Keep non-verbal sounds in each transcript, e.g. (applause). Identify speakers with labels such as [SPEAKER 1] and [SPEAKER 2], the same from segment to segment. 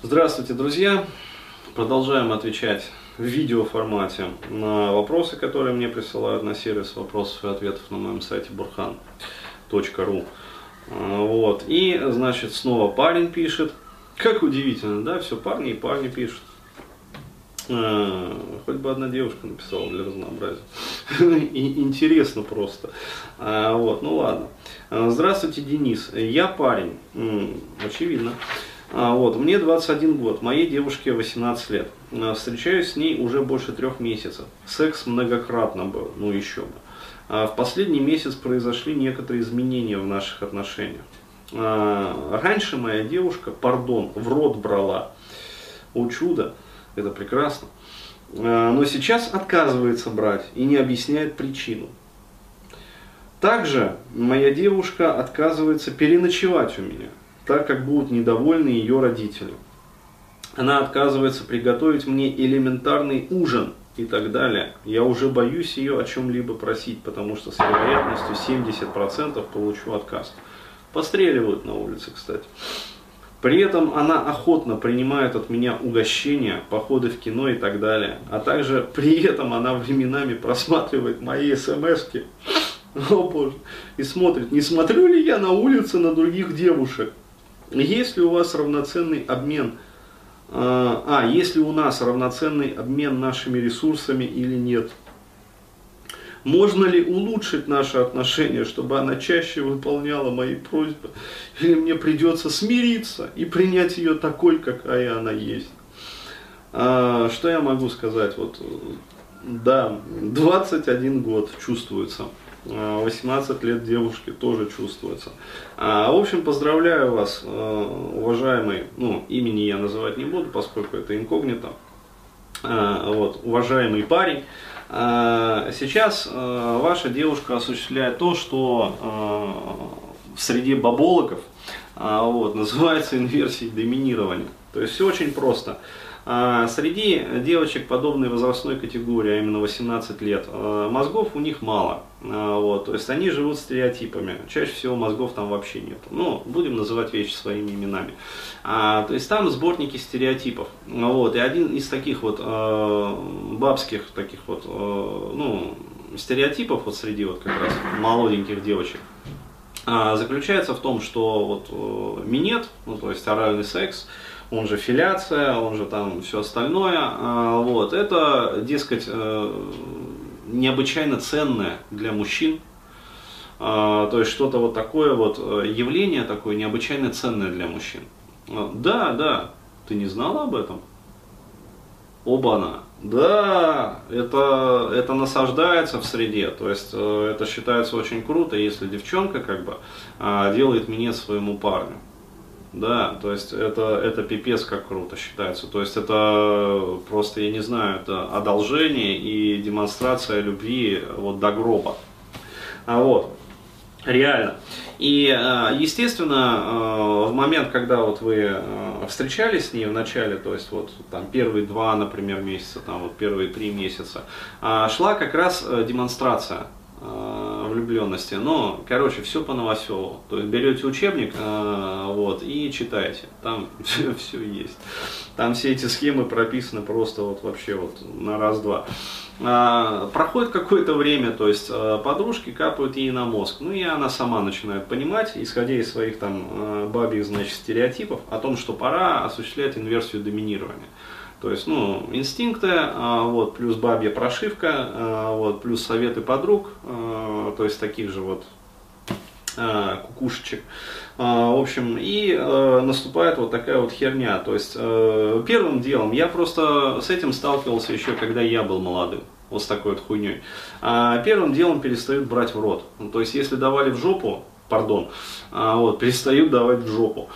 [SPEAKER 1] Здравствуйте, друзья! Продолжаем отвечать в видеоформате на вопросы, которые мне присылают на сервис вопросов и ответов на моем сайте burhan.ru. Вот. И, значит, снова парень пишет. Как удивительно, да, все парни и парни пишут. А, хоть бы одна девушка написала для разнообразия. (laughs) И интересно просто. А, вот, ну ладно. А, здравствуйте, Денис. Я парень. Очевидно. Вот, мне 21 год, моей девушке 18 лет. Встречаюсь с ней уже больше трех месяцев. Секс многократно был, ну еще бы. В последний месяц произошли некоторые изменения в наших отношениях. Раньше моя девушка, пардон, в рот брала. О чудо! это прекрасно. А, но сейчас отказывается брать и не объясняет причину. Также моя девушка отказывается переночевать у меня, так как будут недовольны ее родители. Она отказывается приготовить мне элементарный ужин и так далее. Я уже боюсь ее о чем-либо просить, потому что с вероятностью 70% получу отказ. Постреливают на улице, кстати. При этом она охотно принимает от меня угощения, походы в кино и так далее. А также при этом она временами просматривает мои смски. О боже. И смотрит, не смотрю ли я на улице на других девушек. Есть ли у вас равноценный обмен? А, а есть ли у нас равноценный обмен нашими ресурсами или нет? Можно ли улучшить наши отношения, чтобы она чаще выполняла мои просьбы? Или мне придется смириться и принять ее такой, какая она есть? А, что я могу сказать? Вот, да, 21 год чувствуется. 18 а, лет девушки тоже чувствуется. А, в общем, поздравляю вас, а, уважаемый, ну, имени я называть не буду, поскольку это инкогнито. Вот, уважаемый парень, сейчас ваша девушка осуществляет то, что в среде баболоков вот, (laughs) называется инверсией доминирования. То есть все очень просто. Среди девочек подобной возрастной категории, а именно 18 лет, мозгов у них мало. Вот, то есть они живут стереотипами. Чаще всего мозгов там вообще нет. Ну, будем называть вещи своими именами. А, то есть там сборники стереотипов. Вот, и один из таких вот э, бабских таких вот, э, ну, стереотипов вот среди вот как раз молоденьких девочек э, заключается в том, что вот э, минет, ну то есть оральный секс, он же филяция, он же там все остальное, э, вот, это, дескать, э, необычайно ценное для мужчин, э, то есть что-то вот такое вот э, явление такое необычайно ценное для мужчин. А, да, да, ты не знала об этом? Оба-на. Да, это, это насаждается в среде, то есть э, это считается очень круто, если девчонка как бы а, делает мне своему парню. Да, то есть это, это пипец как круто считается. То есть это просто, я не знаю, это одолжение и демонстрация любви вот до гроба. А вот, реально. И, э, естественно, э, в момент, когда вот вы э, встречались с ней в начале, то есть вот там первые два, например, месяца, там вот первые три месяца, шла как раз демонстрация влюбленности. Но, короче, все по новоселу. То есть берете учебник вот, и читаете. Там (laughs) все, все есть. Там все эти схемы прописаны просто вот вообще вот на раз-два. А, проходит какое-то время, то есть а, подружки капают ей на мозг, ну и она сама начинает понимать, исходя из своих там а, бабьих, значит, стереотипов, о том, что пора осуществлять инверсию доминирования. То есть, ну, инстинкты, вот, плюс бабья прошивка, вот, плюс советы подруг, то есть таких же вот кукушечек. А, в общем, и наступает вот такая вот херня. То есть, первым делом, я просто с этим сталкивался еще, когда я был молодым. Вот с такой вот хуйней. А первым делом перестают брать в рот. Ну, то есть, если давали в жопу, пардон, а, вот, перестают давать в жопу.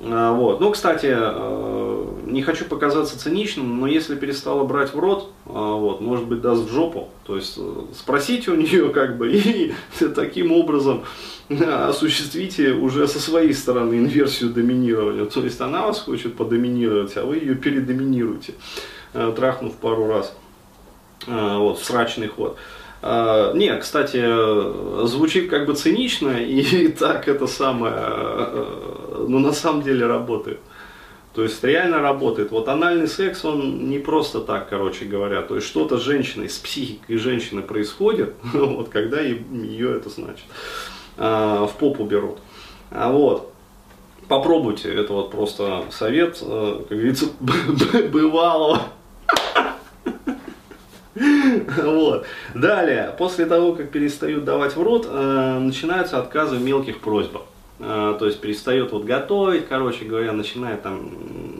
[SPEAKER 1] А, вот. Ну, кстати, э, не хочу показаться циничным, но если перестала брать в рот, а, вот, может быть, даст в жопу. То есть э, спросите у нее как бы (laughs) и таким образом осуществите уже со своей стороны инверсию доминирования. То есть она вас хочет подоминировать, а вы ее передоминируете, э, трахнув пару раз. Вот, срачный ход. А, не, кстати, звучит как бы цинично, и (laughs) так это самое, э, ну на самом деле работает. То есть реально работает. Вот анальный секс, он не просто так, короче говоря. То есть что-то с женщиной, с психикой женщины происходит, (laughs) вот когда ее это значит, а, в попу берут. А вот. Попробуйте, это вот просто совет, э, как говорится, (laughs) бывалого. (laughs) Вот. Далее, после того, как перестают давать в рот, э, начинаются отказы в мелких просьбах. Э, то есть перестает вот готовить, короче говоря, начинает там,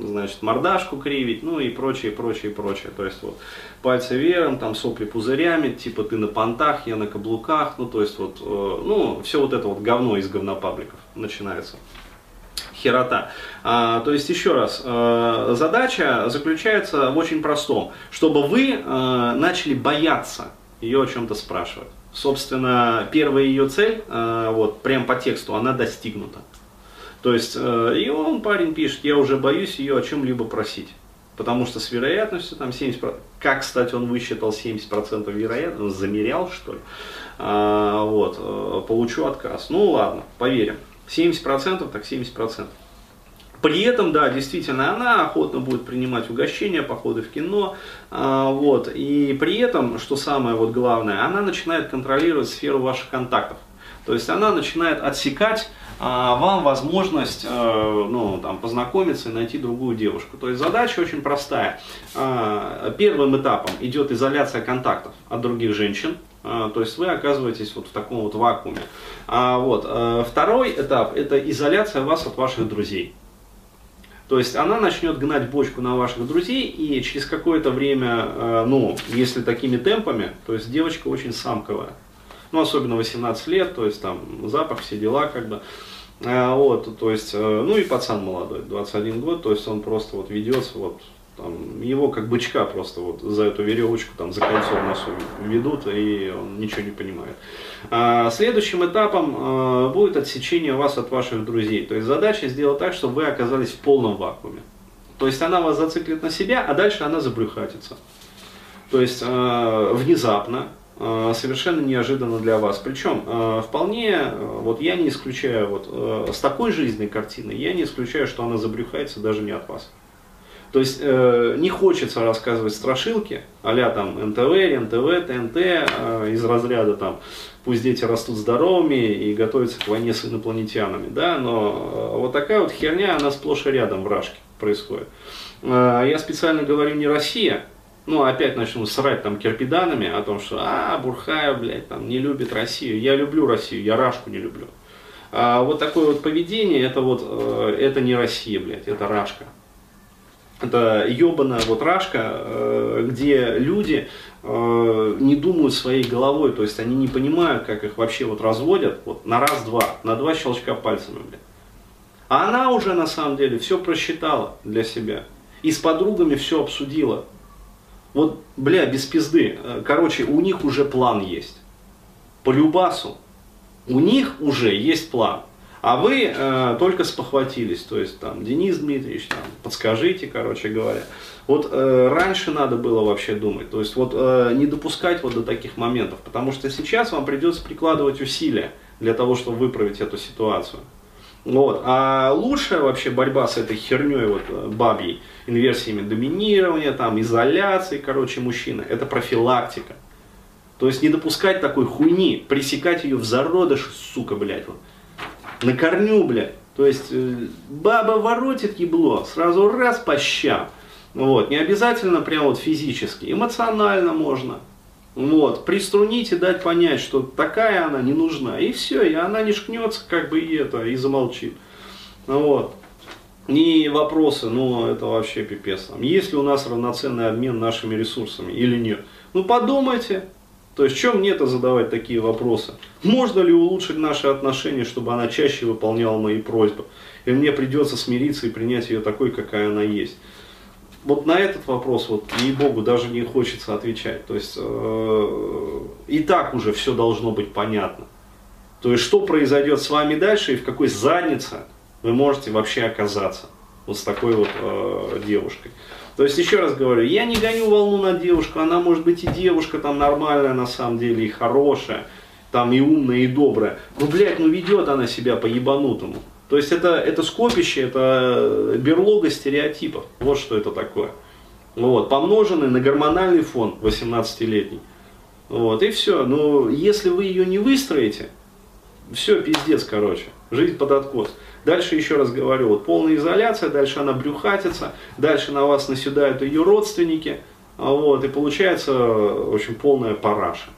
[SPEAKER 1] значит, мордашку кривить, ну и прочее, прочее, прочее. То есть вот пальцы веером, там сопли пузырями, типа ты на понтах, я на каблуках, ну то есть вот, э, ну все вот это вот говно из говнопабликов начинается херота. А, то есть, еще раз, э, задача заключается в очень простом, чтобы вы э, начали бояться ее о чем-то спрашивать. Собственно, первая ее цель, э, вот прям по тексту, она достигнута. То есть, э, и он, парень, пишет, я уже боюсь ее о чем-либо просить. Потому что с вероятностью там 70%, как, кстати, он высчитал 70% вероятности, замерял, что ли, а, вот, э, получу отказ. Ну ладно, поверим. 70% так 70%. При этом, да, действительно, она охотно будет принимать угощения, походы в кино, э, вот, и при этом, что самое вот главное, она начинает контролировать сферу ваших контактов. То есть она начинает отсекать а, вам возможность а, ну, там, познакомиться и найти другую девушку. То есть задача очень простая. А, первым этапом идет изоляция контактов от других женщин. А, то есть вы оказываетесь вот в таком вот вакууме. А, вот. А, второй этап это изоляция вас от ваших друзей. То есть она начнет гнать бочку на ваших друзей, и через какое-то время, э, ну, если такими темпами, то есть девочка очень самковая. Ну, особенно 18 лет, то есть там запах, все дела, как бы. Э, вот, то есть, э, ну и пацан молодой, 21 год, то есть он просто вот ведется вот там, его как бычка просто вот за эту веревочку там за кольцо в носу ведут, и он ничего не понимает. А, следующим этапом а, будет отсечение вас от ваших друзей. То есть задача сделать так, чтобы вы оказались в полном вакууме. То есть она вас зациклит на себя, а дальше она забрюхатится. То есть а, внезапно, а, совершенно неожиданно для вас. Причем а, вполне, вот я не исключаю, вот а, с такой жизненной картиной, я не исключаю, что она забрюхается даже не от вас. То есть э, не хочется рассказывать страшилки, а там НТВ, НТВ, ТНТ, э, из разряда там пусть дети растут здоровыми и готовятся к войне с инопланетянами, да, но э, вот такая вот херня, она сплошь и рядом в Рашке происходит. Э, я специально говорю не Россия, ну, опять начну срать там кирпиданами о том, что, а, Бурхаев, блядь, там, не любит Россию. Я люблю Россию, я Рашку не люблю. А вот такое вот поведение, это вот, э, это не Россия, блядь, это Рашка это ебаная вот рашка, э, где люди э, не думают своей головой, то есть они не понимают, как их вообще вот разводят, вот на раз-два, на два щелчка пальцами, блядь. А она уже на самом деле все просчитала для себя. И с подругами все обсудила. Вот, бля, без пизды. Э, короче, у них уже план есть. По любасу. У них уже есть план. А вы э, только спохватились, то есть там, Денис Дмитриевич, там, подскажите, короче говоря. Вот э, раньше надо было вообще думать, то есть вот э, не допускать вот до таких моментов, потому что сейчас вам придется прикладывать усилия для того, чтобы выправить эту ситуацию. Вот. А лучшая вообще борьба с этой херней вот бабьей, инверсиями доминирования, там, изоляции, короче, мужчины, это профилактика. То есть не допускать такой хуйни, пресекать ее в зародыш, сука, блядь. Вот на корню, блядь. То есть э, баба воротит ебло, сразу раз по щам. Вот, не обязательно прям вот физически, эмоционально можно. Вот, приструнить и дать понять, что такая она не нужна. И все, и она не шкнется, как бы и это, и замолчит. Вот. И вопросы, ну это вообще пипец. Есть ли у нас равноценный обмен нашими ресурсами или нет? Ну подумайте, то есть, чем мне-то задавать такие вопросы? Можно ли улучшить наши отношения, чтобы она чаще выполняла мои просьбы? Или мне придется смириться и принять ее такой, какая она есть? Вот на этот вопрос, вот, ей-богу, даже не хочется отвечать. То есть, э, и так уже все должно быть понятно. То есть, что произойдет с вами дальше и в какой заднице вы можете вообще оказаться вот с такой вот э, девушкой. То есть, еще раз говорю, я не гоню волну на девушку, она может быть и девушка там нормальная на самом деле, и хорошая, там и умная, и добрая. Но, блядь, ну ведет она себя по ебанутому. То есть это, это скопище, это берлога стереотипов. Вот что это такое. Вот, помноженный на гормональный фон 18-летний. Вот, и все. Но если вы ее не выстроите, все, пиздец, короче. Жизнь под откос. Дальше еще раз говорю, вот полная изоляция, дальше она брюхатится, дальше на вас наседают ее родственники, а вот, и получается, в общем, полная параша.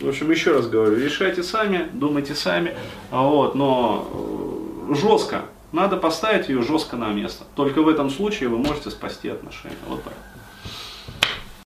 [SPEAKER 1] В общем, еще раз говорю, решайте сами, думайте сами, а вот, но э, жестко, надо поставить ее жестко на место. Только в этом случае вы можете спасти отношения. Вот так.